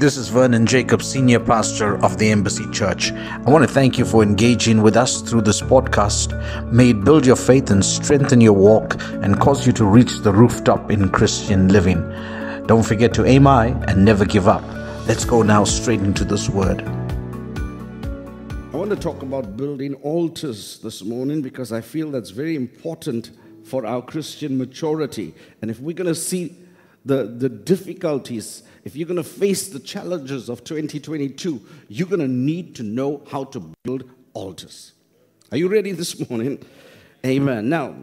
This is Vernon Jacob, Senior Pastor of the Embassy Church. I want to thank you for engaging with us through this podcast. May it build your faith and strengthen your walk and cause you to reach the rooftop in Christian living. Don't forget to aim high and never give up. Let's go now straight into this word. I want to talk about building altars this morning because I feel that's very important for our Christian maturity. And if we're going to see the, the difficulties, if you're going to face the challenges of 2022, you're going to need to know how to build altars. Are you ready this morning? Amen. Now,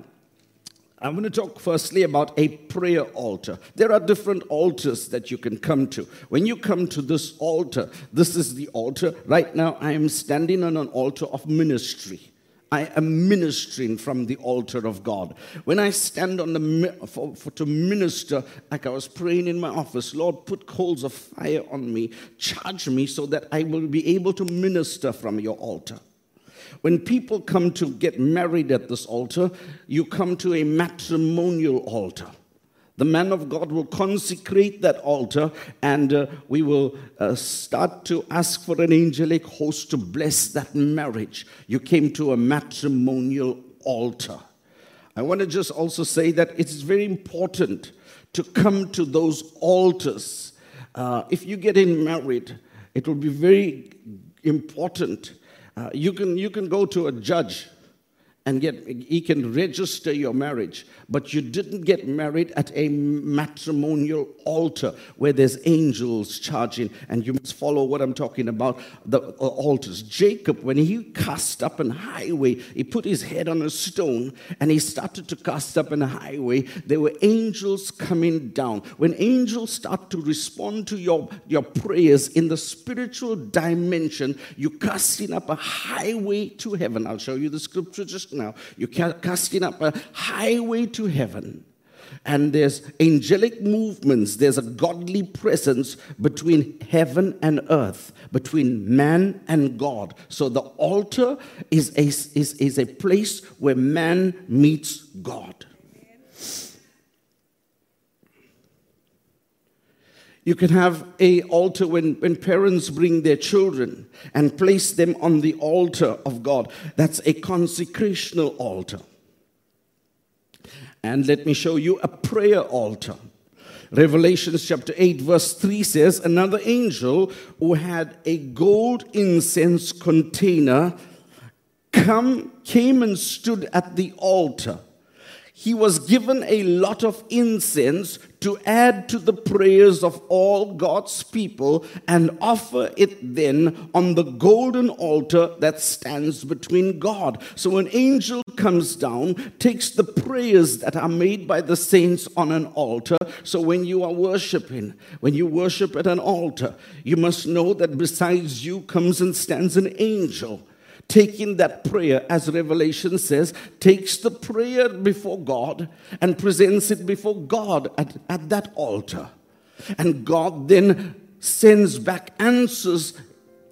I'm going to talk firstly about a prayer altar. There are different altars that you can come to. When you come to this altar, this is the altar. Right now, I am standing on an altar of ministry. I am ministering from the altar of God. When I stand on the for, for, to minister, like I was praying in my office, Lord, put coals of fire on me, charge me so that I will be able to minister from your altar. When people come to get married at this altar, you come to a matrimonial altar. The man of God will consecrate that altar and uh, we will uh, start to ask for an angelic host to bless that marriage. You came to a matrimonial altar. I want to just also say that it's very important to come to those altars. Uh, if you're getting married, it will be very important. Uh, you, can, you can go to a judge and get he can register your marriage. But you didn't get married at a matrimonial altar where there's angels charging and you must follow what i'm talking about the uh, altars. Jacob when he cast up an highway he put his head on a stone and he started to cast up an highway. There were angels coming down. When angels start to respond to your, your prayers in the spiritual dimension you're casting up a highway to heaven. I'll show you the scripture just now. You're casting up a highway to heaven. And there's angelic movements, there's a godly presence between heaven and earth, between man and God. So the altar is a, is, is a place where man meets God. You can have a altar when, when parents bring their children and place them on the altar of God. That's a consecrational altar. And let me show you a prayer altar. Revelations chapter 8, verse 3 says, Another angel who had a gold incense container come, came and stood at the altar he was given a lot of incense to add to the prayers of all God's people and offer it then on the golden altar that stands between God. So an angel comes down, takes the prayers that are made by the saints on an altar. So when you are worshiping, when you worship at an altar, you must know that besides you comes and stands an angel taking that prayer, as Revelation says, takes the prayer before God and presents it before God at, at that altar. And God then sends back answers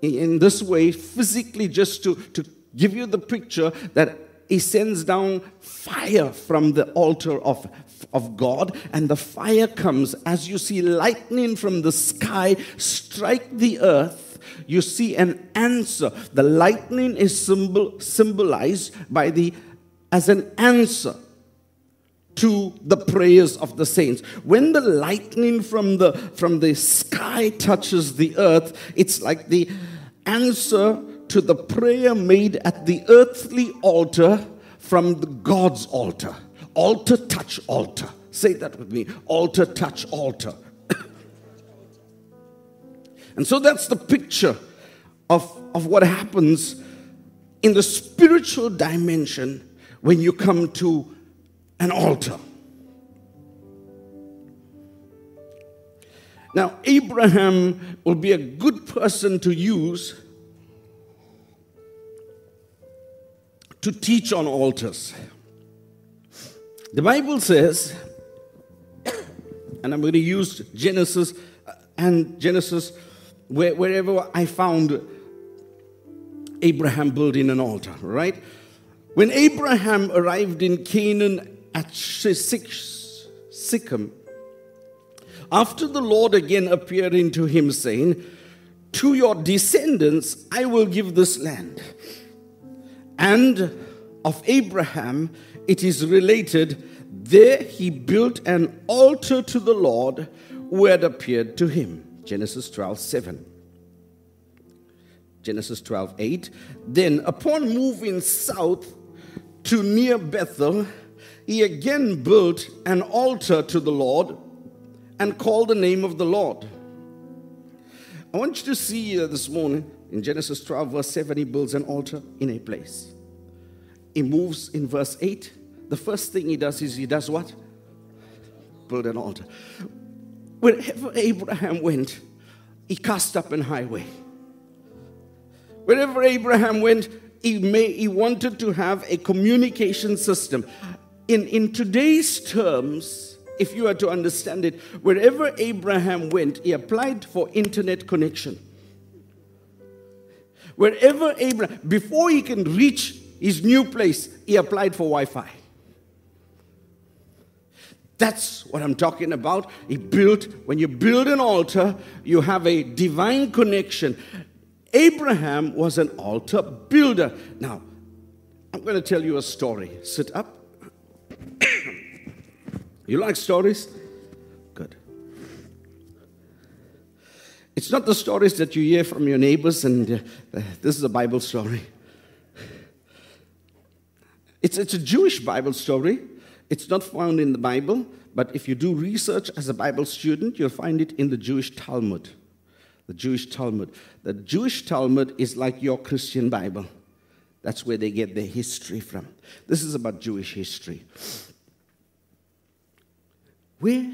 in this way, physically, just to, to give you the picture that He sends down fire from the altar of, of God, and the fire comes as you see lightning from the sky strike the earth you see an answer. The lightning is symbol, symbolized by the as an answer to the prayers of the saints. When the lightning from the from the sky touches the earth, it's like the answer to the prayer made at the earthly altar from God's altar. Altar touch altar. Say that with me. Altar touch altar. And so that's the picture of, of what happens in the spiritual dimension when you come to an altar. Now, Abraham will be a good person to use to teach on altars. The Bible says, and I'm going to use Genesis uh, and Genesis where, wherever I found Abraham building an altar, right? When Abraham arrived in Canaan at Shechem, After the Lord again appeared unto him, saying, To your descendants I will give this land. And of Abraham it is related, There he built an altar to the Lord who had appeared to him. Genesis 12 7. Genesis 12 8. Then, upon moving south to near Bethel, he again built an altar to the Lord and called the name of the Lord. I want you to see uh, this morning in Genesis 12, verse 7, he builds an altar in a place. He moves in verse 8. The first thing he does is he does what? Build an altar. Wherever Abraham went, he cast up an highway. Wherever Abraham went, he, may, he wanted to have a communication system. In, in today's terms, if you are to understand it, wherever Abraham went, he applied for internet connection. Wherever Abraham, before he can reach his new place, he applied for Wi Fi. That's what I'm talking about. He built, when you build an altar, you have a divine connection. Abraham was an altar builder. Now, I'm going to tell you a story. Sit up. you like stories? Good. It's not the stories that you hear from your neighbors, and uh, this is a Bible story. It's, it's a Jewish Bible story. It's not found in the Bible, but if you do research as a Bible student, you'll find it in the Jewish Talmud the Jewish Talmud. The Jewish Talmud is like your Christian Bible. That's where they get their history from. This is about Jewish history. Where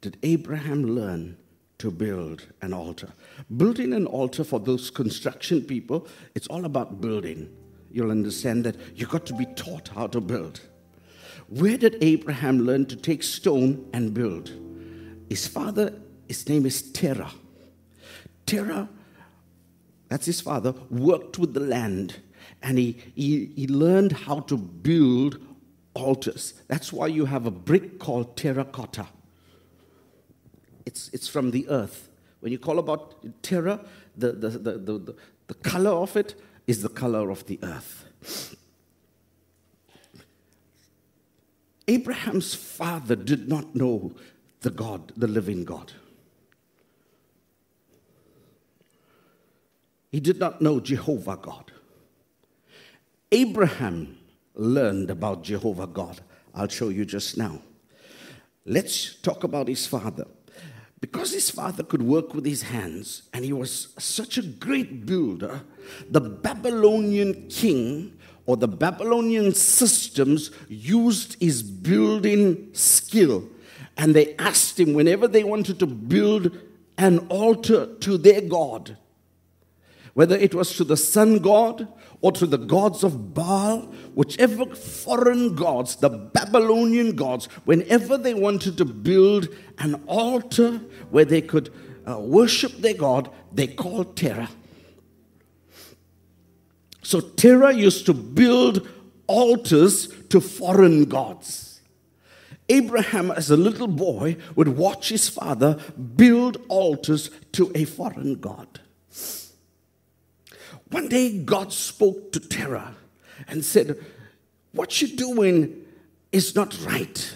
did Abraham learn to build an altar? Building an altar for those construction people, it's all about building. You'll understand that you've got to be taught how to build. Where did Abraham learn to take stone and build? His father, his name is Terah. Terah, that's his father, worked with the land and he, he, he learned how to build altars. That's why you have a brick called terracotta. It's, it's from the earth. When you call about terra, the, the, the, the, the color of it is the color of the earth. Abraham's father did not know the God, the living God. He did not know Jehovah God. Abraham learned about Jehovah God. I'll show you just now. Let's talk about his father. Because his father could work with his hands and he was such a great builder, the Babylonian king or the Babylonian systems used his building skill. And they asked him whenever they wanted to build an altar to their God, whether it was to the sun god or to the gods of Baal, whichever foreign gods, the Babylonian gods, whenever they wanted to build an altar where they could uh, worship their God, they called Terah. So Terah used to build altars to foreign gods. Abraham, as a little boy, would watch his father build altars to a foreign god. One day, God spoke to Terah and said, What you're doing is not right.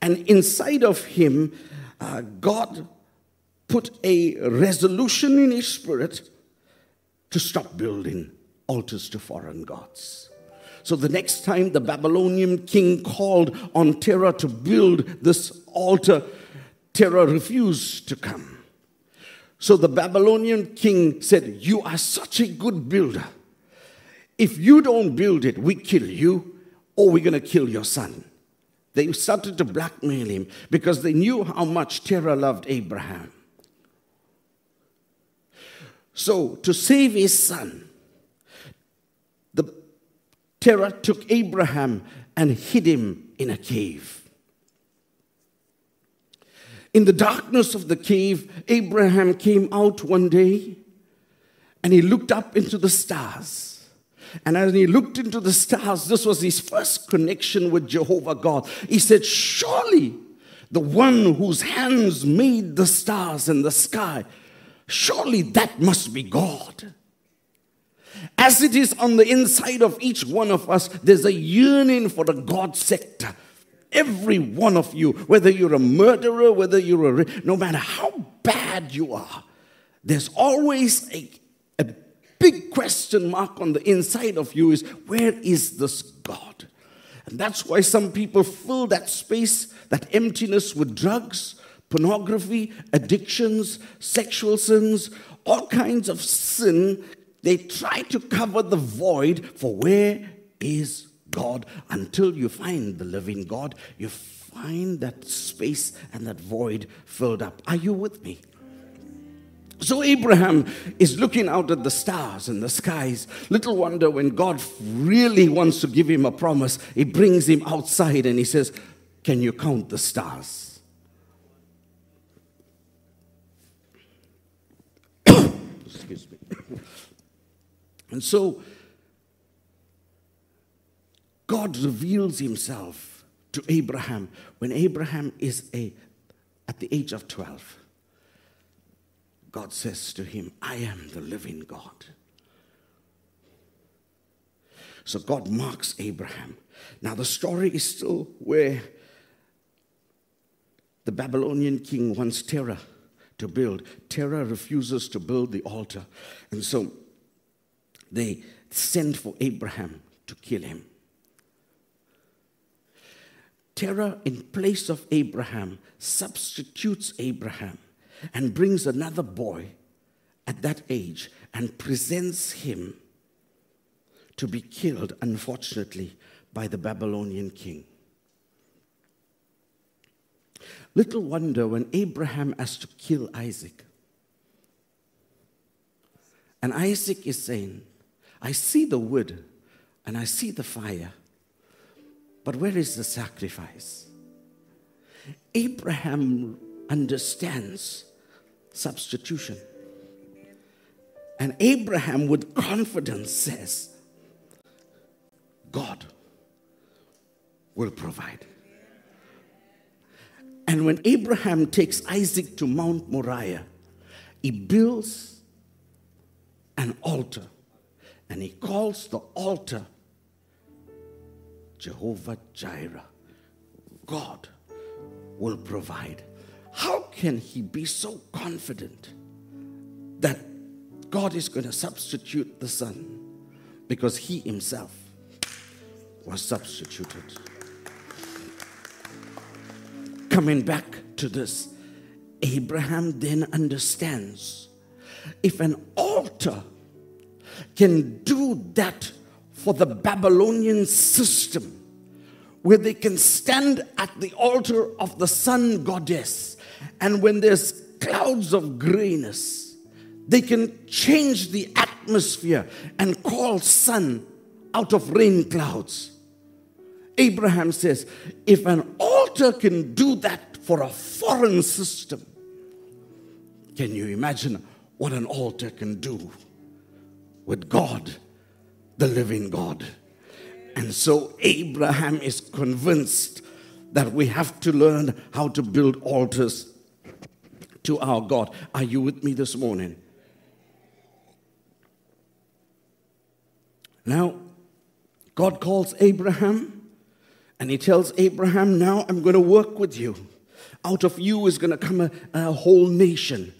And inside of him, uh, God put a resolution in his spirit to stop building altars to foreign gods. So the next time the Babylonian king called on Terah to build this altar, Terah refused to come. So the Babylonian king said, You are such a good builder. If you don't build it, we kill you or we're going to kill your son. They started to blackmail him because they knew how much Terah loved Abraham. So, to save his son, the Terah took Abraham and hid him in a cave. In the darkness of the cave, Abraham came out one day and he looked up into the stars. And as he looked into the stars, this was his first connection with Jehovah God. He said, Surely the one whose hands made the stars and the sky. Surely that must be God. As it is on the inside of each one of us, there's a yearning for the God sector. Every one of you, whether you're a murderer, whether you're a, no matter how bad you are, there's always a, a big question mark on the inside of you is where is this God? And that's why some people fill that space, that emptiness with drugs, pornography, addictions, sexual sins, all kinds of sin. They try to cover the void for where is God until you find the living God. You find that space and that void filled up. Are you with me? So Abraham is looking out at the stars and the skies. Little wonder when God really wants to give him a promise, he brings him outside and he says, Can you count the stars? Excuse me. And so God reveals himself to Abraham when Abraham is a, at the age of 12. God says to him, I am the living God. So God marks Abraham. Now, the story is still where the Babylonian king wants Terah to build. Terah refuses to build the altar. And so they send for Abraham to kill him. Terah, in place of Abraham, substitutes Abraham and brings another boy at that age and presents him to be killed, unfortunately, by the Babylonian king. Little wonder when Abraham has to kill Isaac. And Isaac is saying, I see the wood and I see the fire, but where is the sacrifice? Abraham understands substitution. And Abraham, with confidence, says, God will provide. And when Abraham takes Isaac to Mount Moriah, he builds an altar and he calls the altar Jehovah Jireh. God will provide. How can he be so confident that God is going to substitute the Son? Because he himself was substituted. Coming back to this, Abraham then understands if an altar can do that for the Babylonian system, where they can stand at the altar of the sun goddess and when there's clouds of grayness, they can change the atmosphere and call sun out of rain clouds. Abraham says, if an altar can do that for a foreign system, can you imagine what an altar can do with God, the living God? And so Abraham is convinced that we have to learn how to build altars to our God. Are you with me this morning? Now, God calls Abraham and he tells Abraham, Now I'm going to work with you. Out of you is going to come a, a whole nation.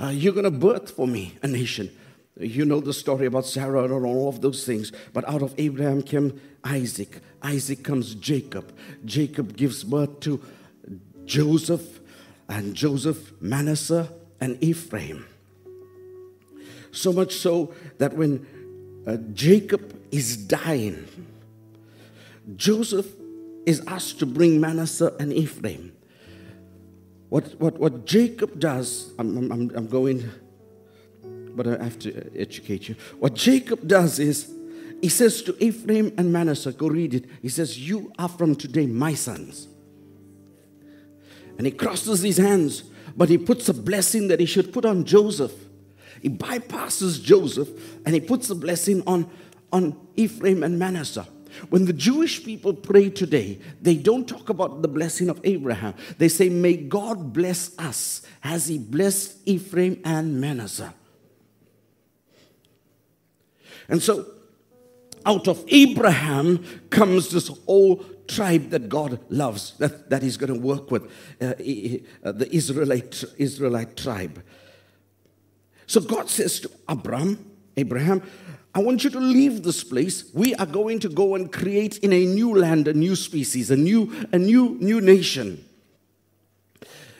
Uh, you're going to birth for me a nation. You know the story about Sarah and all of those things. But out of Abraham came Isaac. Isaac comes Jacob. Jacob gives birth to Joseph, and Joseph, Manasseh, and Ephraim. So much so that when uh, Jacob is dying, Joseph is asked to bring Manasseh and Ephraim. What, what, what Jacob does, I'm, I'm, I'm going, but I have to educate you. What Jacob does is, he says to Ephraim and Manasseh, go read it. He says, You are from today my sons. And he crosses his hands, but he puts a blessing that he should put on Joseph. He bypasses Joseph and he puts a blessing on, on Ephraim and Manasseh. When the Jewish people pray today, they don't talk about the blessing of Abraham. They say, May God bless us as he blessed Ephraim and Manasseh. And so, out of Abraham comes this whole tribe that God loves, that, that He's going to work with, uh, the Israelite, Israelite tribe. So God says to Abraham, Abraham, I want you to leave this place. We are going to go and create in a new land a new species, a new, a new, new nation.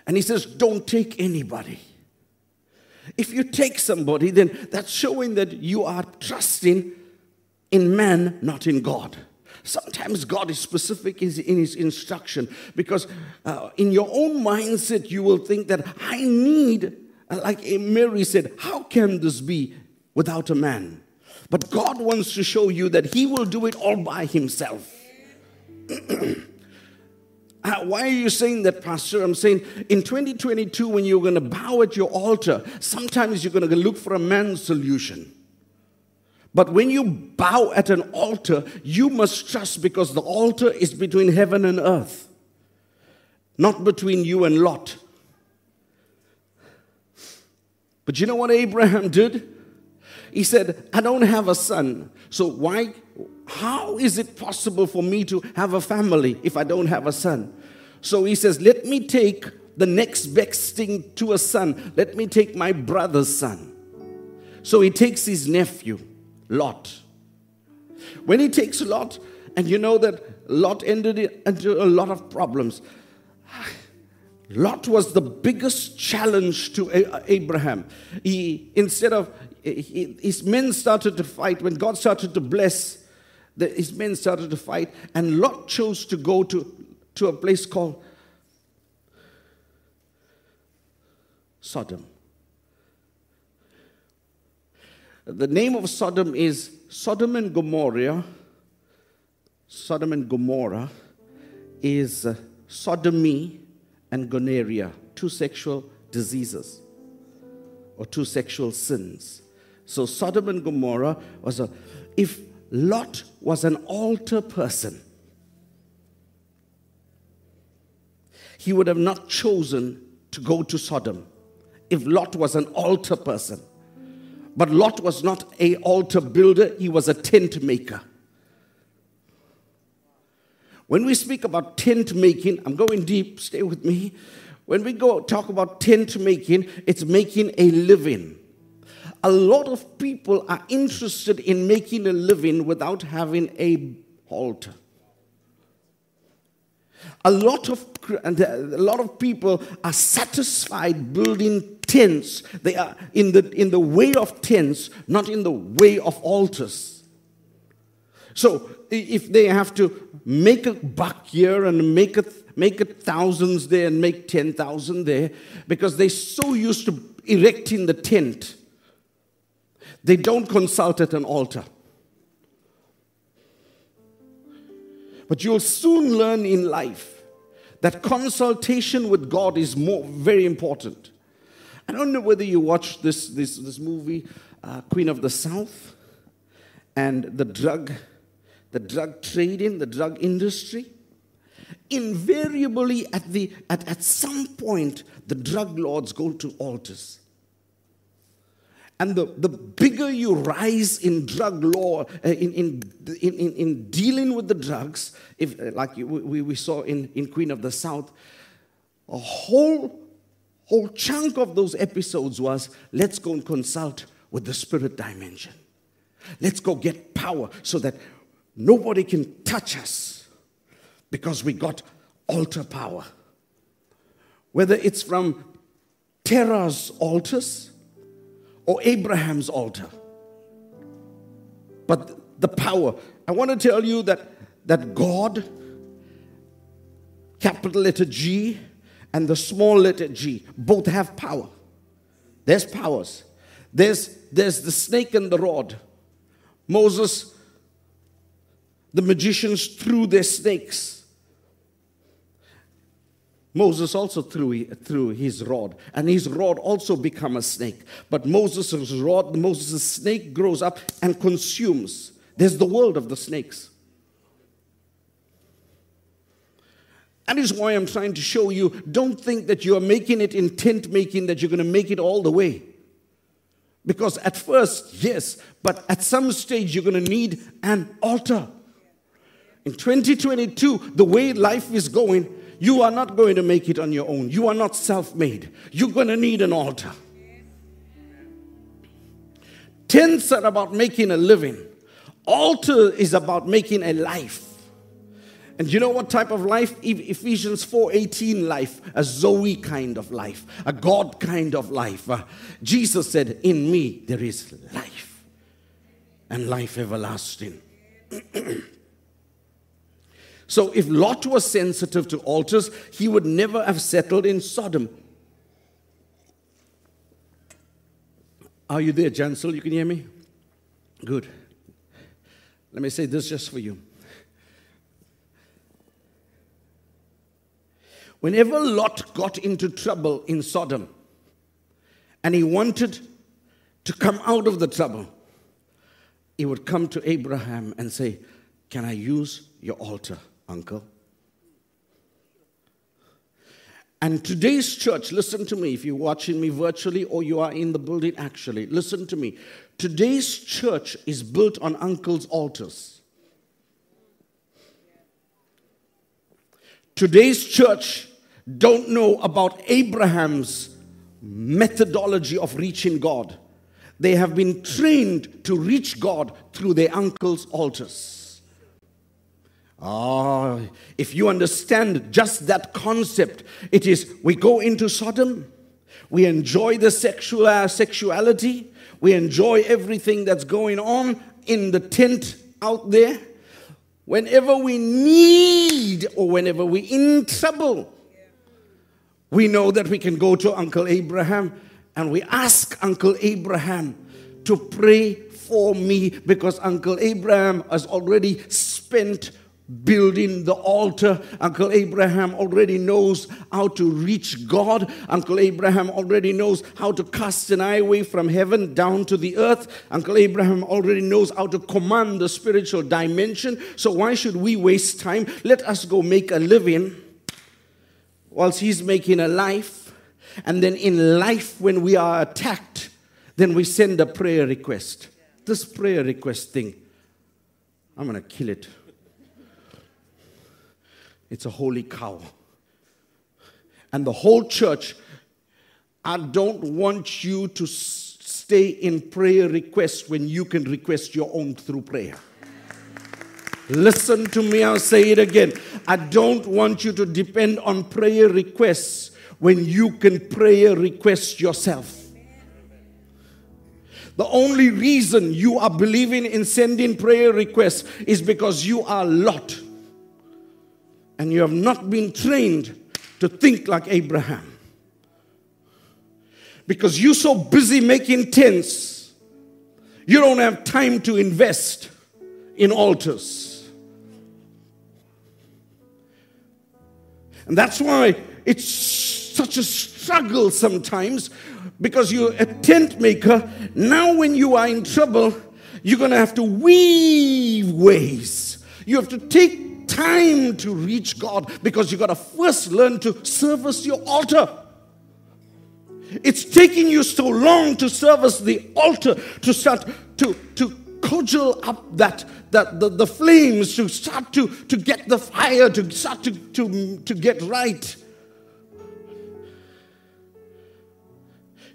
And he says, Don't take anybody. If you take somebody, then that's showing that you are trusting in man, not in God. Sometimes God is specific in his instruction because uh, in your own mindset, you will think that I need, like Mary said, how can this be without a man? But God wants to show you that He will do it all by Himself. Uh, why are you saying that, Pastor? I'm saying in 2022, when you're going to bow at your altar, sometimes you're going to look for a man's solution. But when you bow at an altar, you must trust because the altar is between heaven and earth, not between you and Lot. But you know what Abraham did? He said, I don't have a son. So why how is it possible for me to have a family if I don't have a son? So he says, Let me take the next best thing to a son. Let me take my brother's son. So he takes his nephew, Lot. When he takes Lot, and you know that Lot ended into a lot of problems. Lot was the biggest challenge to Abraham. He, instead of, his men started to fight. When God started to bless, the, his men started to fight. And Lot chose to go to, to a place called Sodom. The name of Sodom is Sodom and Gomorrah. Sodom and Gomorrah is uh, sodomy and gonorrhea, two sexual diseases or two sexual sins. So Sodom and Gomorrah was a, if Lot was an altar person, he would have not chosen to go to Sodom if Lot was an altar person. But Lot was not a altar builder, he was a tent maker. When we speak about tent making, I'm going deep, stay with me. When we go talk about tent making, it's making a living. A lot of people are interested in making a living without having a altar. A lot of a lot of people are satisfied building tents. They are in the in the way of tents, not in the way of altars. So if they have to make a buck here and make a make it thousands there and make ten thousand there, because they're so used to erecting the tent, they don't consult at an altar. But you'll soon learn in life that consultation with God is more very important. I don't know whether you watched this, this, this movie, uh, Queen of the South, and the drug, the drug trading, the drug industry. Invariably, at, the, at, at some point, the drug lords go to altars. And the, the bigger you rise in drug law, uh, in, in, in, in, dealing with the drugs, if, uh, like we, we saw in, in Queen of the South, a whole, whole chunk of those episodes was let's go and consult with the spirit dimension. Let's go get power so that nobody can touch us because we got altar power. Whether it's from Terah's altars, or Abraham's altar. But the power. I want to tell you that, that God, capital letter G, and the small letter G, both have power. There's powers. There's, there's the snake and the rod. Moses, the magicians threw their snakes Moses also threw, threw his rod, and his rod also become a snake. But Moses' rod, Moses' snake grows up and consumes. There's the world of the snakes. That is why I'm trying to show you don't think that you're making it in tent making, that you're going to make it all the way. Because at first, yes, but at some stage, you're going to need an altar. In 2022, the way life is going, you are not going to make it on your own. You are not self made. You're going to need an altar. Tents are about making a living, altar is about making a life. And you know what type of life? Ephesians 4:18 life, a Zoe kind of life, a God kind of life. Uh, Jesus said, "In me there is life, and life everlasting." so if Lot was sensitive to altars, he would never have settled in Sodom. Are you there, Jansel? You can hear me? Good. Let me say this just for you. Whenever Lot got into trouble in Sodom and he wanted to come out of the trouble, he would come to Abraham and say, Can I use your altar, uncle? And today's church, listen to me, if you're watching me virtually or you are in the building actually, listen to me. Today's church is built on uncle's altars. Today's church don't know about Abraham's methodology of reaching God. They have been trained to reach God through their uncle's altars. Ah, if you understand just that concept, it is we go into Sodom, we enjoy the sexual uh, sexuality, we enjoy everything that's going on in the tent out there. Whenever we need or whenever we're in trouble, we know that we can go to Uncle Abraham and we ask Uncle Abraham to pray for me because Uncle Abraham has already spent building the altar. Uncle Abraham already knows how to reach God. Uncle Abraham already knows how to cast an eye away from heaven down to the earth. Uncle Abraham already knows how to command the spiritual dimension. So why should we waste time? Let us go make a living whilst he's making a life. And then in life, when we are attacked, then we send a prayer request. This prayer request thing, I'm going to kill it. It's a holy cow. And the whole church, I don't want you to stay in prayer requests when you can request your own through prayer. Listen to me, I'll say it again. I don't want you to depend on prayer requests when you can prayer request yourself. The only reason you are believing in sending prayer requests is because you are Lot and you have not been trained to think like Abraham. Because you're so busy making tents, you don't have time to invest in altars. And that's why it's such a struggle sometimes because you're a tent maker. Now, when you are in trouble, you're going to have to weave ways. You have to take time to reach God because you've got to first learn to service your altar. It's taking you so long to service the altar to start to, to cudgel up that, that the, the flames to start to, to get the fire to start to, to, to get right.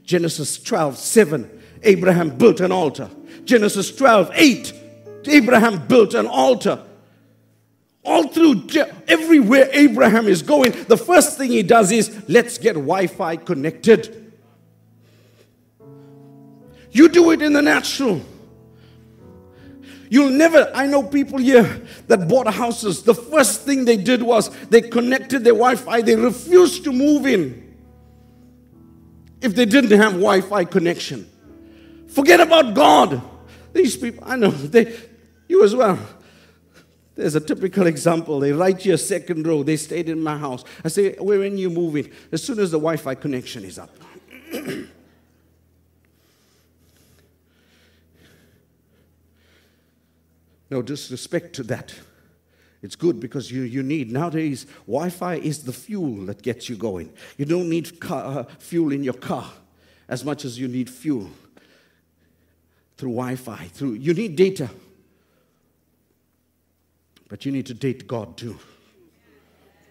Genesis 12, 7, Abraham built an altar. Genesis 12, 8, Abraham built an altar. All through everywhere Abraham is going, the first thing he does is let's get Wi Fi connected. You do it in the natural. You'll never, I know people here that bought houses. The first thing they did was they connected their Wi Fi, they refused to move in if they didn't have Wi Fi connection. Forget about God. These people, I know, they, you as well. There's a typical example. They write you a second row. They stayed in my house. I say, Where are you moving? As soon as the Wi Fi connection is up. No disrespect to that. It's good because you, you need, nowadays, Wi Fi is the fuel that gets you going. You don't need car, uh, fuel in your car as much as you need fuel through Wi Fi. Through, you need data. But you need to date God too.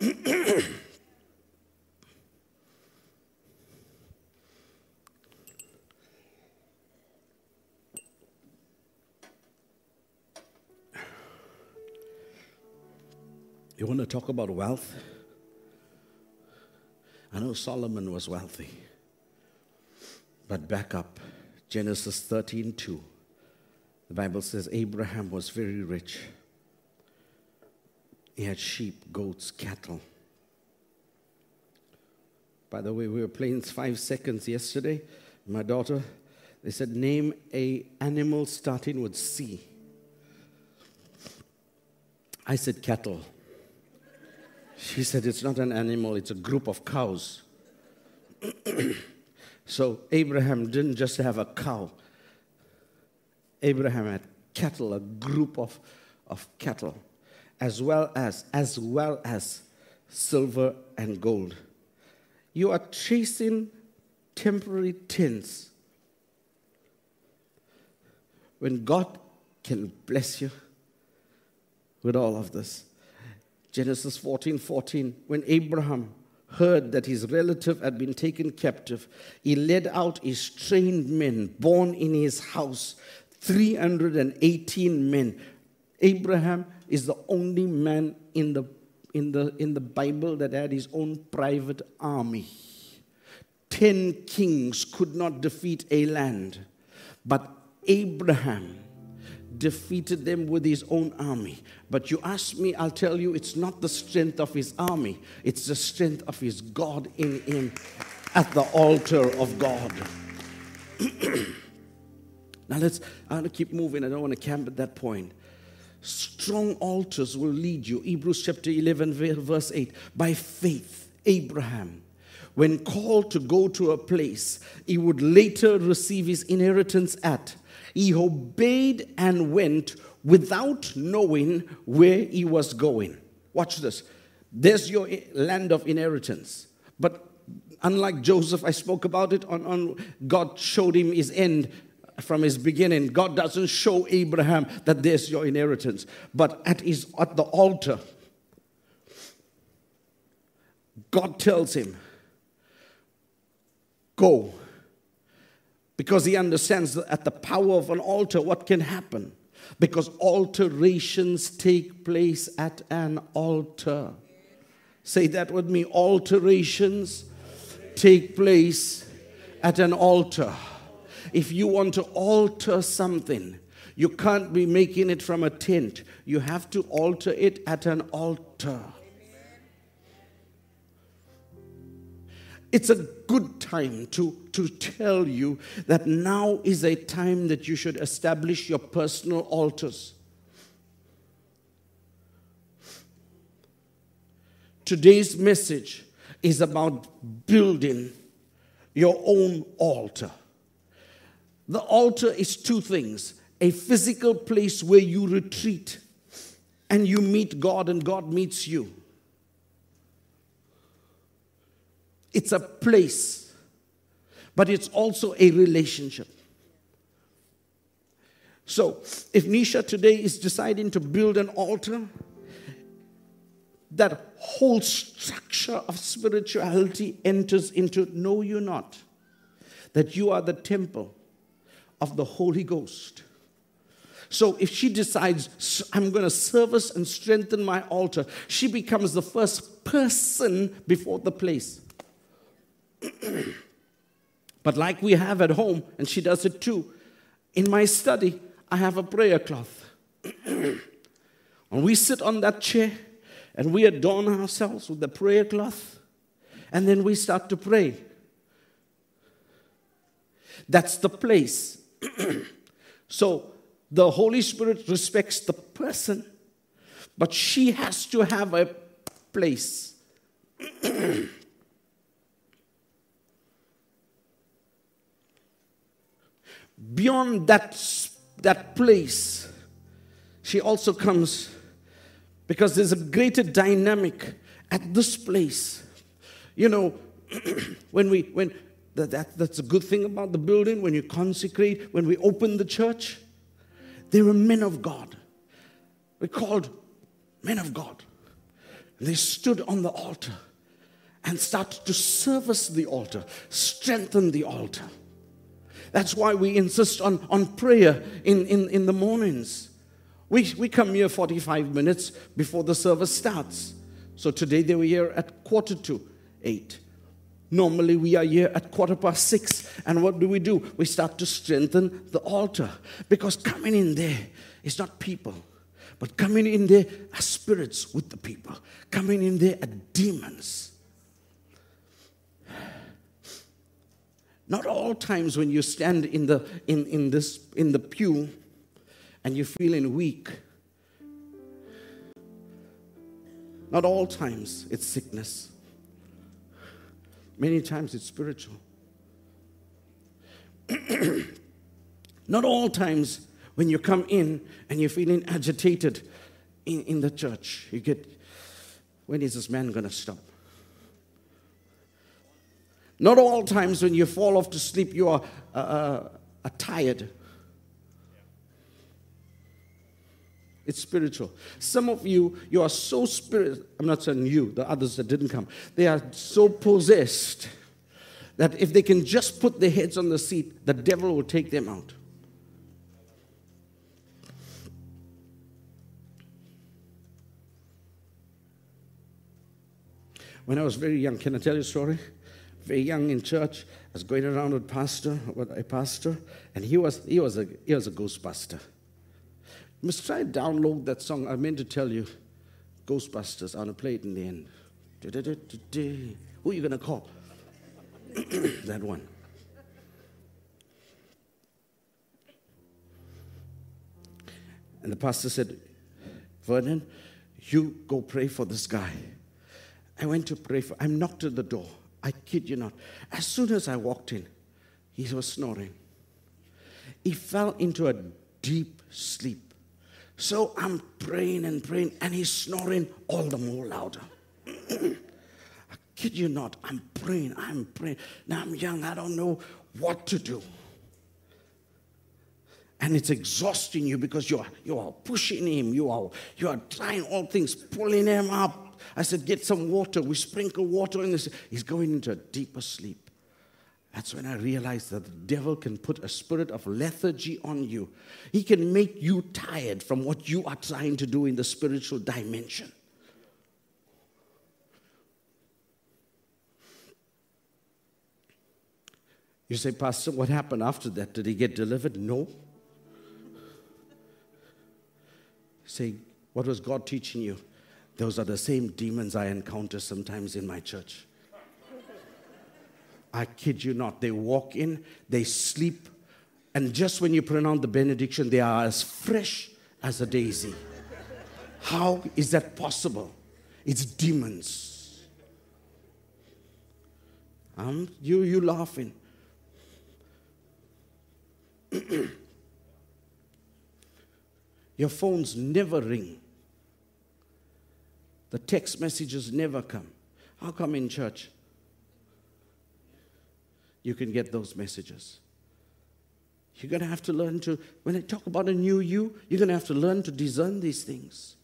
You want to talk about wealth? I know Solomon was wealthy. But back up Genesis 13 2. The Bible says Abraham was very rich. He had sheep, goats, cattle. By the way, we were playing five seconds yesterday. My daughter, they said, name a animal starting with C. I said cattle. She said, It's not an animal, it's a group of cows. so Abraham didn't just have a cow, Abraham had cattle, a group of, of cattle, as well as, as well as silver and gold. You are chasing temporary things when God can bless you with all of this. Genesis 14 14, when Abraham heard that his relative had been taken captive, he led out his trained men born in his house, 318 men. Abraham is the only man in the, in the, in the Bible that had his own private army. Ten kings could not defeat a land, but Abraham defeated them with his own army. But you ask me, I'll tell you, it's not the strength of his army, it's the strength of his God in him at the altar of God. now let's, I want to keep moving. I don't want to camp at that point. Strong altars will lead you. Hebrews chapter 11, verse 8. By faith, Abraham, when called to go to a place he would later receive his inheritance at, he obeyed and went without knowing where he was going. Watch this. There's your land of inheritance. But unlike Joseph, I spoke about it on, on God showed him his end from his beginning. God doesn't show Abraham that there's your inheritance. But at his at the altar, God tells him, Go because he understands that at the power of an altar, what can happen? Because alterations take place at an altar. Say that with me alterations take place at an altar. If you want to alter something, you can't be making it from a tent. You have to alter it at an altar. It's a good time to, to tell you that now is a time that you should establish your personal altars. Today's message is about building your own altar. The altar is two things a physical place where you retreat and you meet God and God meets you. It's a place, but it's also a relationship. So, if Nisha today is deciding to build an altar, that whole structure of spirituality enters into know you not that you are the temple of the Holy Ghost. So if she decides, I'm going to service and strengthen my altar, she becomes the first person before the place. but like we have at home, and she does it too, in my study, I have a prayer cloth. and we sit on that chair and we adorn ourselves with the prayer cloth, and then we start to pray. That's the place. so the Holy Spirit respects the person, but she has to have a place. beyond that, that place, she also comes because there's a greater dynamic at this place. You know, when we, when, that, that, that's a good thing about the building, when you consecrate, when we open the church, they were men of God. We're called men of God. They stood on the altar and started to service the altar, strengthen the altar. That's why we insist on, on prayer in, in, in the mornings. We, we come here 45 minutes before the service starts. So today they were here at quarter to eight. Normally we are here at quarter past six. And what do we do? We start to strengthen the altar. Because coming in there is not people, but coming in there are spirits with the people. Coming in there are demons. Not all times when you stand in the, in, in this, in the pew and you're feeling weak. Not all times it's sickness. Many times it's spiritual. Not all times when you come in and you're feeling agitated in, in the church, you get, when is this man going to stop? Not all times when you fall off to sleep, you are, uh, uh, are tired. It's spiritual. Some of you, you are so spirit. I'm not saying you, the others that didn't come. They are so possessed that if they can just put their heads on the seat, the devil will take them out. When I was very young, can I tell you a story? very young in church. I was going around with pastor, with a pastor, and he was he was a he was a Ghostbuster. You must try and download that song. I meant to tell you, Ghostbusters. I'm gonna play it in the end. Who are you gonna call? that one. And the pastor said, Vernon, you go pray for this guy. I went to pray for, I'm knocked at the door. I kid you not. As soon as I walked in, he was snoring. He fell into a deep sleep. So I'm praying and praying, and he's snoring all the more louder. I kid you not. I'm praying, I'm praying. Now I'm young, I don't know what to do. And it's exhausting you because you are, you are pushing him, you are, you are trying all things, pulling him up, I said, Get some water. We sprinkle water in this. He's going into a deeper sleep. That's when I realized that the devil can put a spirit of lethargy on you. He can make you tired from what you are trying to do in the spiritual dimension. You say, Pastor, what happened after that? Did he get delivered? No. Say, what was God teaching you? Those are the same demons I encounter sometimes in my church. I kid you not. They walk in, they sleep, and just when you pronounce the benediction, they are as fresh as a daisy. How is that possible? It's demons. Um, you, you laughing. Your phones never ring. The text messages never come. How come in church? You can get those messages. You're going to have to learn to, when I talk about a new you, you're going to have to learn to discern these things.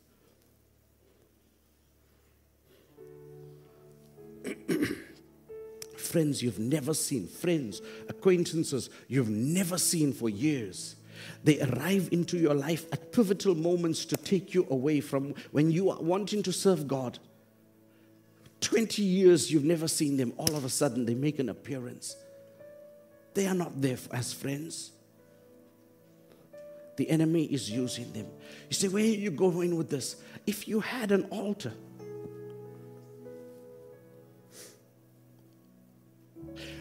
friends you've never seen, friends, acquaintances you've never seen for years. They arrive into your life at pivotal moments to take you away from when you are wanting to serve God. 20 years you've never seen them, all of a sudden they make an appearance. They are not there as friends. The enemy is using them. You say, Where are you going with this? If you had an altar,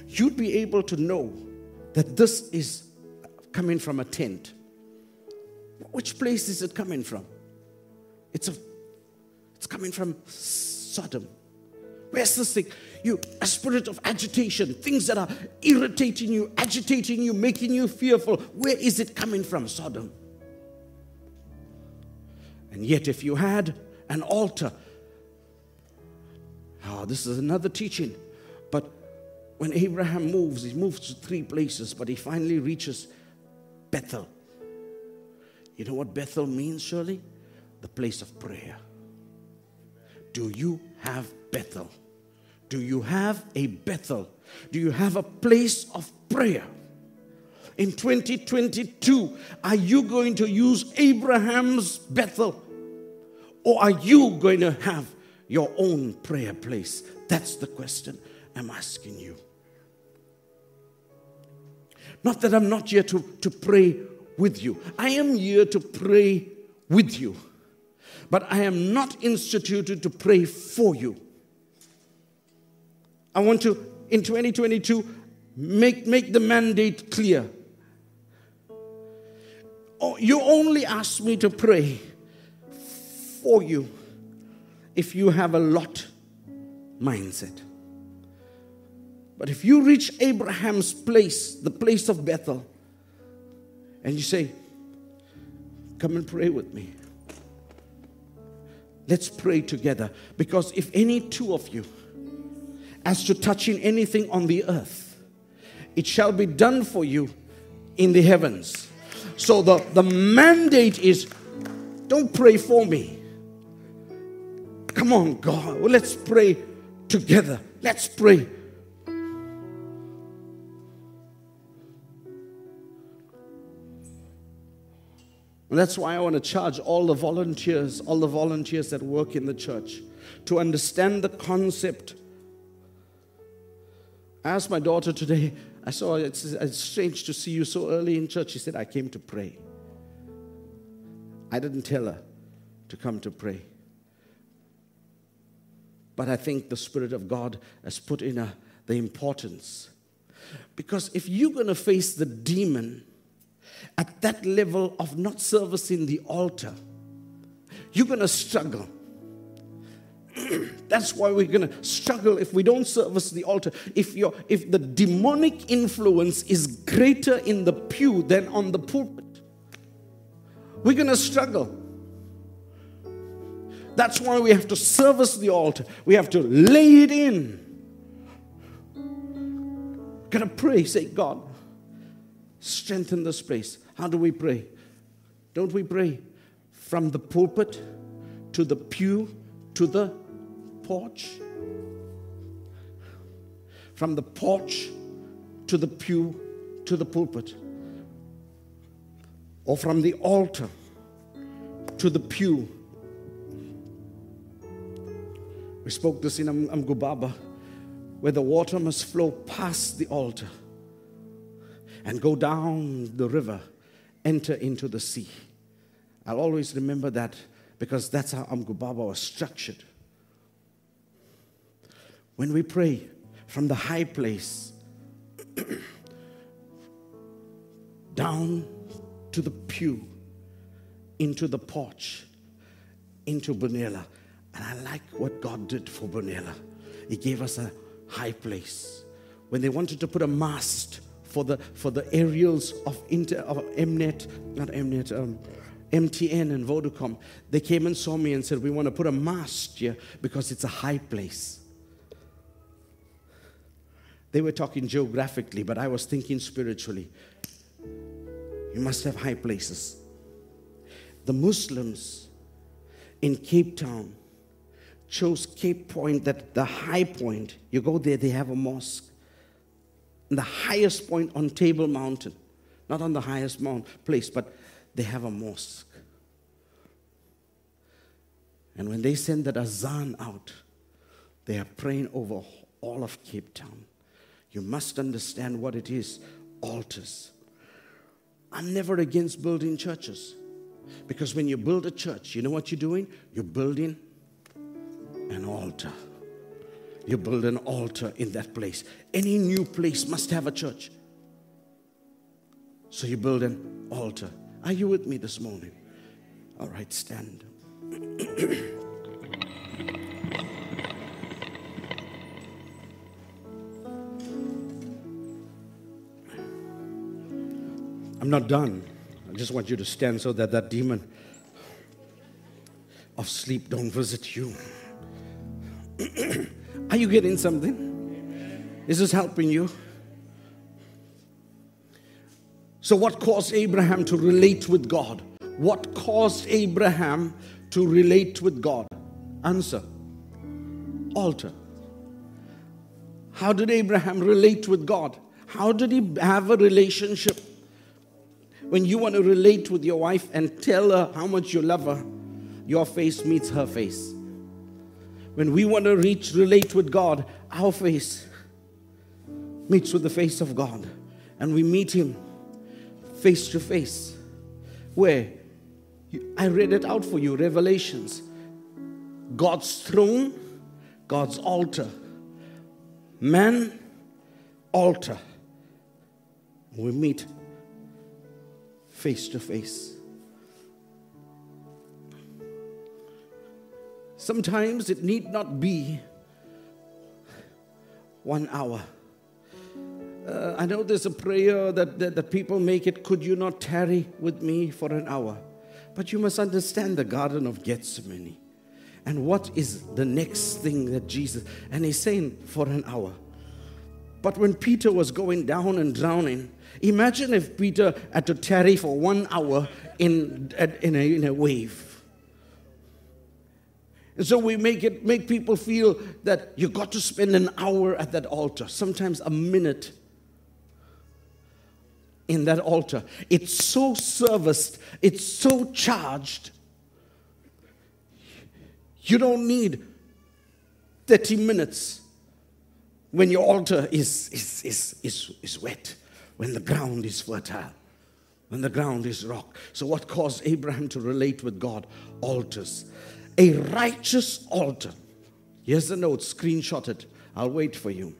you'd be able to know that this is coming from a tent. Which place is it coming from? It's, a, it's coming from Sodom. Where's this thing? You, a spirit of agitation, things that are irritating you, agitating you, making you fearful. Where is it coming from? Sodom. And yet, if you had an altar. Oh, this is another teaching. But when Abraham moves, he moves to three places, but he finally reaches Bethel. You know what Bethel means, Shirley? The place of prayer. Do you have Bethel? Do you have a Bethel? Do you have a place of prayer? In 2022, are you going to use Abraham's Bethel? Or are you going to have your own prayer place? That's the question I'm asking you. Not that I'm not here to, to pray with you, I am here to pray with you. But I am not instituted to pray for you. I want to, in 2022, make, make the mandate clear. Oh, you only ask me to pray for you if you have a lot mindset. But if you reach Abraham's place, the place of Bethel, and you say, Come and pray with me. Let's pray together. Because if any two of you, as to touching anything on the earth, it shall be done for you in the heavens. So the, the mandate is don't pray for me. Come on, God. Well, let's pray together. Let's pray And that's why I want to charge all the volunteers, all the volunteers that work in the church, to understand the concept. I asked my daughter today, I saw it's, it's strange to see you so early in church. She said, I came to pray. I didn't tell her to come to pray. But I think the Spirit of God has put in her the importance. Because if you're going to face the demon, at that level of not servicing the altar, you're going to struggle. That's why we're going to struggle if we don't service the altar. If, you if the demonic influence is greater in the pew than on the pulpit, we're going to struggle. That's why we have to service the altar. We have to lay it in. Gotta pray, say, God, strengthen this place. How do we pray? Don't we pray from the pulpit to the pew to the porch? From the porch to the pew to the pulpit. Or from the altar to the pew. We spoke this in Amgubaba, where the water must flow past the altar and go down the river, enter into the sea. I'll always remember that because that's how Amgubaba was structured. When we pray from the high place down to the pew, into the porch, into Bunela. And I like what God did for Bunela. He gave us a high place. When they wanted to put a mast for the for the aerials of inter of Mnet, not Mnet, um, MTN and Vodacom. They came and saw me and said, "We want to put a mast here because it's a high place." They were talking geographically, but I was thinking spiritually. You must have high places. The Muslims in Cape Town chose Cape Point, that the high point. You go there, they have a mosque the highest point on Table Mountain. Not on the highest mount place, but they have a mosque. And when they send that azan out, they are praying over all of Cape Town. You must understand what it is altars. I'm never against building churches. Because when you build a church, you know what you're doing? You're building an altar. You build an altar in that place. Any new place must have a church. So you build an altar. Are you with me this morning? All right, stand. I'm not done. I just want you to stand so that that demon of sleep don't visit you. Are you getting something? Is this helping you? So, what caused Abraham to relate with God? What caused Abraham to relate with God? Answer altar. How did Abraham relate with God? How did he have a relationship? When you want to relate with your wife and tell her how much you love her, your face meets her face. When we want to reach, relate with God, our face meets with the face of God. And we meet Him face to face. Where? I read it out for you Revelations. God's throne, God's altar. Man, altar. We meet face to face. Sometimes it need not be one hour. Uh, I know there's a prayer that, that, that people make it, could you not tarry with me for an hour? But you must understand the Garden of Gethsemane. And what is the next thing that Jesus, and he's saying for an hour. But when Peter was going down and drowning, imagine if Peter had to tarry for one hour in, in, a, in a wave. And so we make it make people feel that you got to spend an hour at that altar, sometimes a minute in that altar. It's so serviced, it's so charged. You don't need 30 minutes when your altar is, is, is, is, is wet, when the ground is fertile, when the ground is rock. So, what caused Abraham to relate with God? Altars. A righteous altar. Here's the note, screenshot it. I'll wait for you.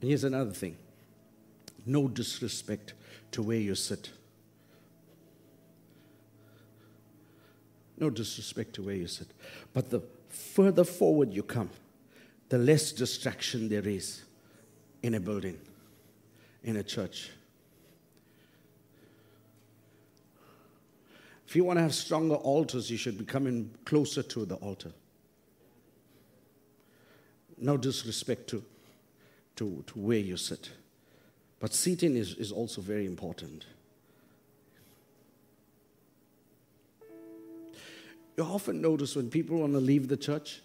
And here's another thing no disrespect to where you sit. No disrespect to where you sit. But the further forward you come, the less distraction there is in a building, in a church. If you want to have stronger altars, you should be coming closer to the altar. No disrespect to to, to where you sit. But seating is, is also very important. You often notice when people want to leave the church,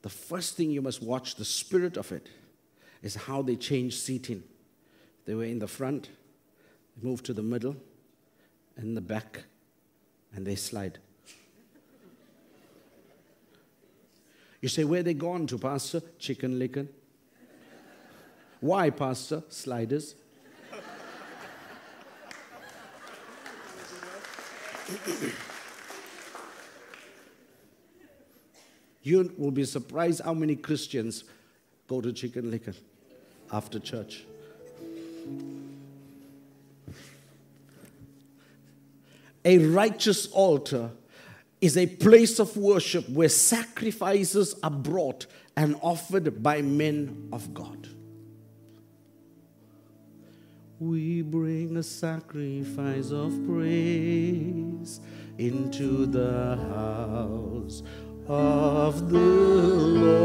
the first thing you must watch the spirit of it is how they change seating. They were in the front, they move to the middle, in the back, and they slide. You say, where they gone to, Pastor? Chicken licken. Why, Pastor? Sliders. You will be surprised how many Christians go to Chicken Licken after church. A righteous altar is a place of worship where sacrifices are brought and offered by men of God. We bring a sacrifice of praise into the house of the Lord.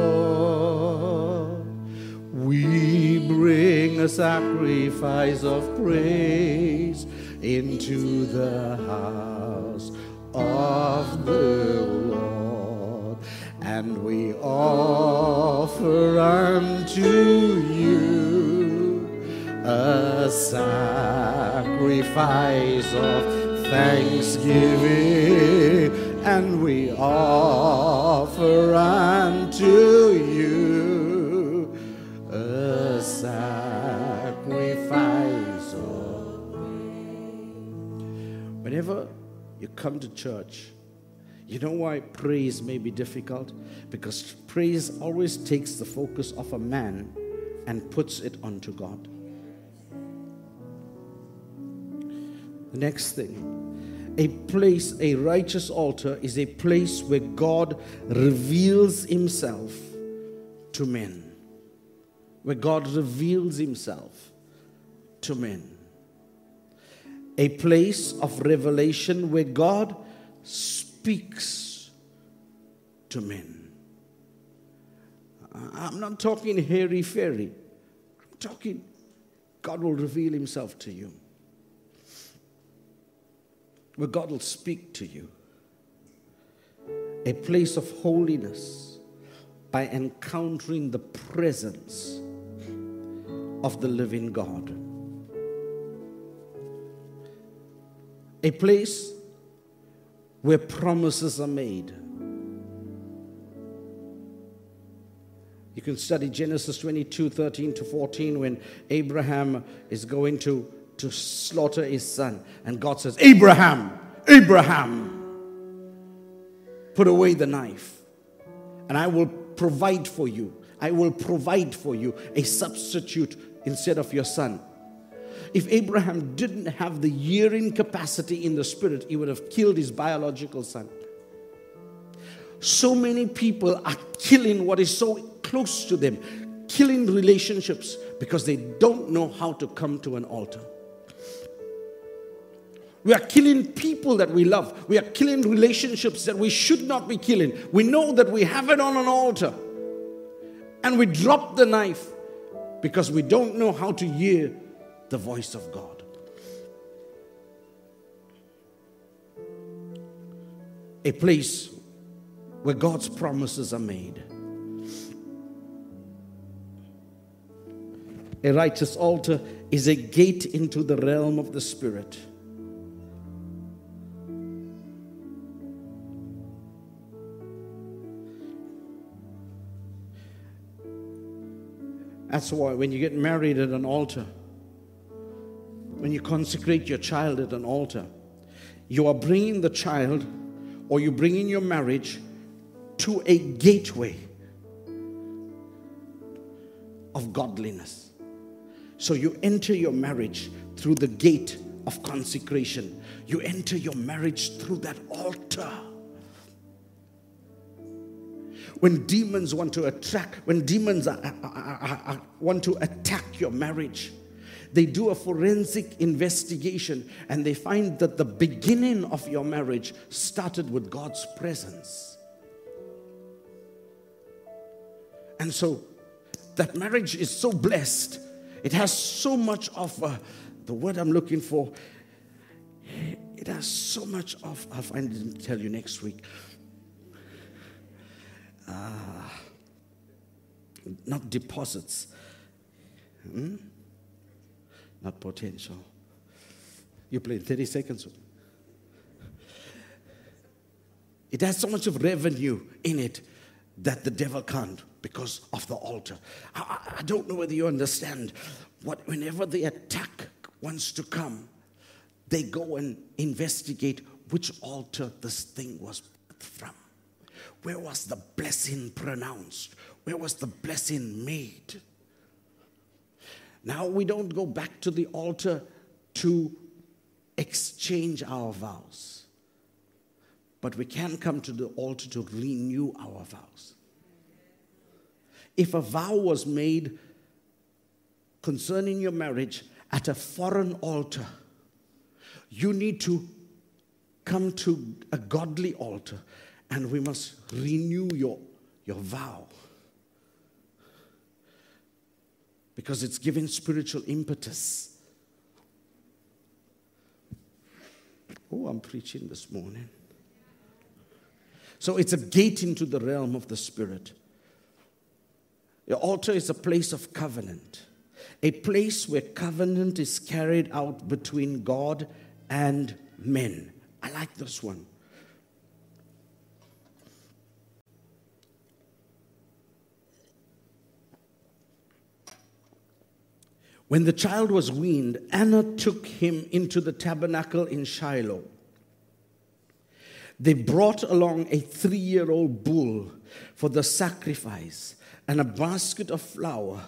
We bring a sacrifice of praise into the house of the Lord, and we offer unto you a sacrifice of thanksgiving, and we offer unto you a sacrifice Whenever you come to church, you know why praise may be difficult? Because praise always takes the focus of a man and puts it onto God. The next thing, a place, a righteous altar is a place where God reveals himself to men. where God reveals himself to men. A place of revelation where God speaks to men. I'm not talking hairy fairy. I'm talking God will reveal himself to you. Where God will speak to you. A place of holiness by encountering the presence of the living God. A place where promises are made. You can study Genesis 22 13 to 14 when Abraham is going to, to slaughter his son. And God says, Abraham, Abraham, put away the knife, and I will provide for you. I will provide for you a substitute instead of your son. If Abraham didn't have the hearing capacity in the spirit, he would have killed his biological son. So many people are killing what is so close to them, killing relationships because they don't know how to come to an altar. We are killing people that we love. We are killing relationships that we should not be killing. We know that we have it on an altar. And we drop the knife because we don't know how to hear the voice of God. A place where God's promises are made. A righteous altar is a gate into the realm of the Spirit. That's why when you get married at an altar, when you consecrate your child at an altar, you are bringing the child or you bring in your marriage to a gateway of godliness. So you enter your marriage through the gate of consecration. You enter your marriage through that altar. When demons want to attract, when demons are, are, are, want to attack your marriage, they do a forensic investigation and they find that the beginning of your marriage started with God's presence. And so that marriage is so blessed. It has so much of uh, the word I'm looking for. It has so much of, I'll find it and tell you next week. Uh, not deposits. Hmm? not potential. You play 30 seconds. It has so much of revenue in it that the devil can't because of the altar. I, I don't know whether you understand what whenever the attack wants to come, they go and investigate which altar this thing was from. Where was the blessing pronounced? Where was the blessing made? Now we don't go back to the altar to exchange our vows, but we can come to the altar to renew our vows. If a vow was made concerning your marriage at a foreign altar, you need to come to a godly altar and we must renew your, your vow. because it's giving spiritual impetus. Oh, I'm preaching this morning. So it's a gate into the realm of the Spirit. Your altar is a place of covenant, a place where covenant is carried out between God and men. I like this one. When the child was weaned, Anna took him into the tabernacle in Shiloh. They brought along a three year old bull for the sacrifice and a basket of flour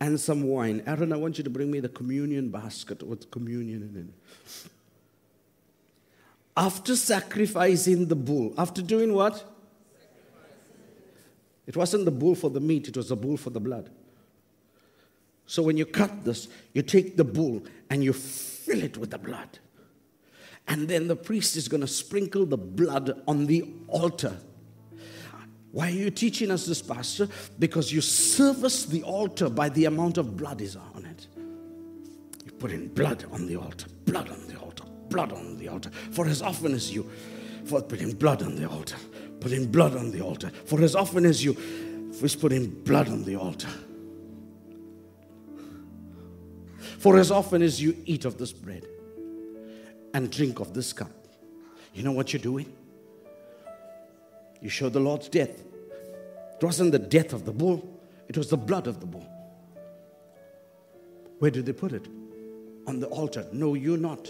and some wine. Aaron, I want you to bring me the communion basket with communion in it. After sacrificing the bull, after doing what? It wasn't the bull for the meat, it was the bull for the blood. So when you cut this, you take the bull and you fill it with the blood. And then the priest is going to sprinkle the blood on the altar. Why are you teaching us this, Pastor? Because you service the altar by the amount of blood is on it. You put in blood on the altar, blood on the altar, blood on the altar. For as often as you, for put in blood on the altar, put in blood on the altar. For as often as you first put in blood on the altar. For as often as you eat of this bread and drink of this cup, you know what you're doing? You show the Lord's death. It wasn't the death of the bull, it was the blood of the bull. Where did they put it? On the altar. No, you're not.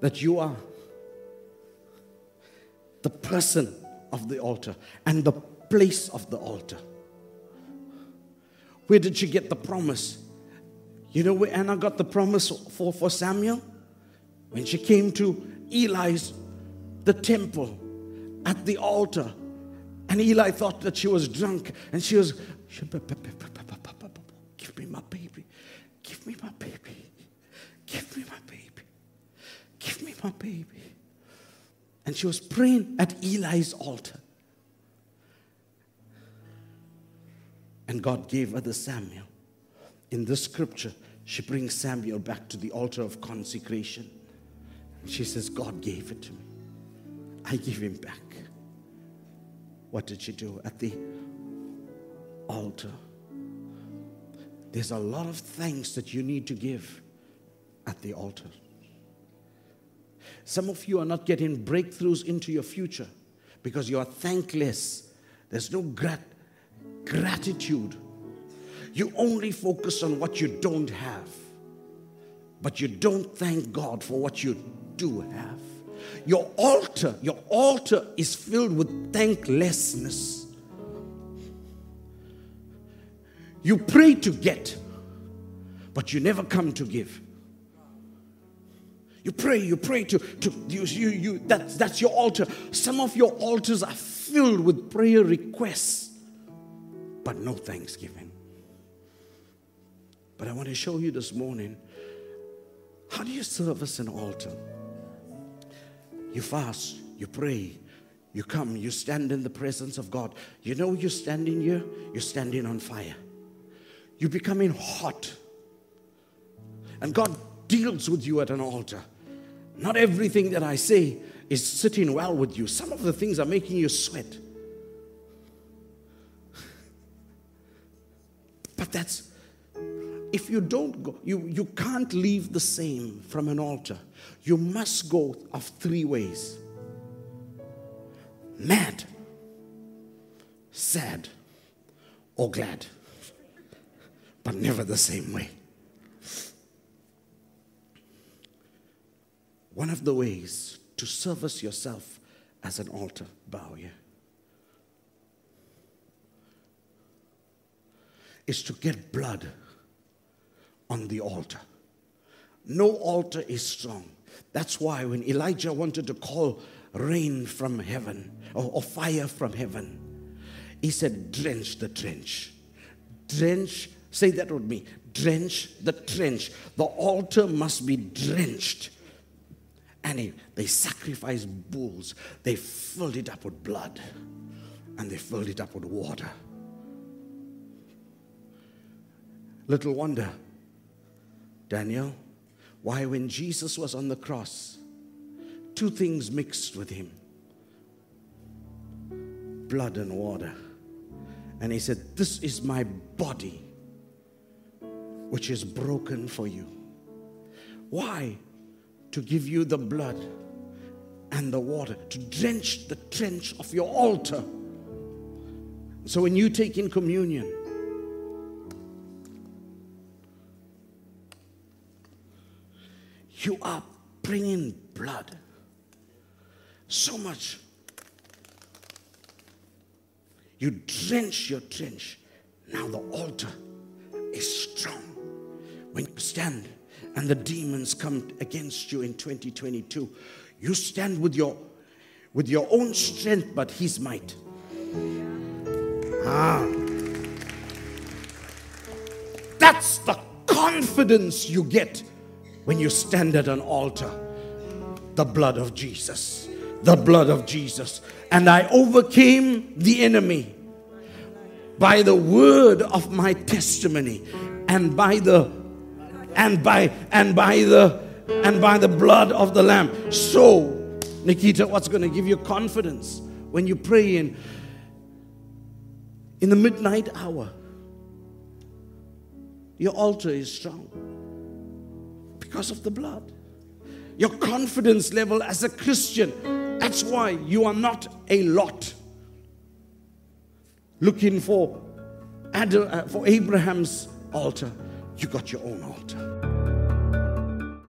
That you are the person of the altar and the place of the altar. Where did she get the promise? You know where Anna got the promise for, for Samuel? When she came to Eli's, the temple at the altar. And Eli thought that she was drunk and she was, give me my baby, give me my baby, give me my baby, give me my baby. And she was praying at Eli's altar. And God gave her the Samuel. In this scripture, she brings Samuel back to the altar of consecration. She says, God gave it to me. I give him back. What did she do at the altar? There's a lot of thanks that you need to give at the altar. Some of you are not getting breakthroughs into your future because you are thankless. There's no grat- gratitude. You only focus on what you don't have, but you don't thank God for what you do have. Your altar, your altar is filled with thanklessness. You pray to get, but you never come to give. You pray, you pray to, to you, you, you that's, that's your altar. Some of your altars are filled with prayer requests, but no thanksgiving. But I want to show you this morning how do you service an altar? You fast, you pray, you come, you stand in the presence of God. You know you're standing here, you're standing on fire. You're becoming hot. And God deals with you at an altar. Not everything that I say is sitting well with you. Some of the things are making you sweat. But that's if you don't go, you, you can't leave the same from an altar. You must go of three ways mad, sad, or glad, but never the same way. One of the ways to service yourself as an altar, bow is to get blood on the altar. No altar is strong. That's why when Elijah wanted to call rain from heaven or, or fire from heaven, he said, Drench the trench. Drench, say that with me. Drench the trench. The altar must be drenched. And he, they sacrificed bulls. They filled it up with blood and they filled it up with water. Little wonder Daniel, why, when Jesus was on the cross, two things mixed with him blood and water. And he said, This is my body, which is broken for you. Why? To give you the blood and the water, to drench the trench of your altar. So when you take in communion, You are bringing blood. So much. You drench your trench. Now the altar is strong. When you stand and the demons come against you in 2022, you stand with your with your own strength but his might. Ah. That's That's the confidence you get when you stand at an altar. The blood of Jesus. The blood of Jesus. And I overcame the enemy by the word of my testimony and by the and by and by the and by the blood of the lamb so nikita what's going to give you confidence when you pray in in the midnight hour your altar is strong because of the blood your confidence level as a christian that's why you are not a lot looking for Adam, uh, for Abraham's altar, you got your own altar.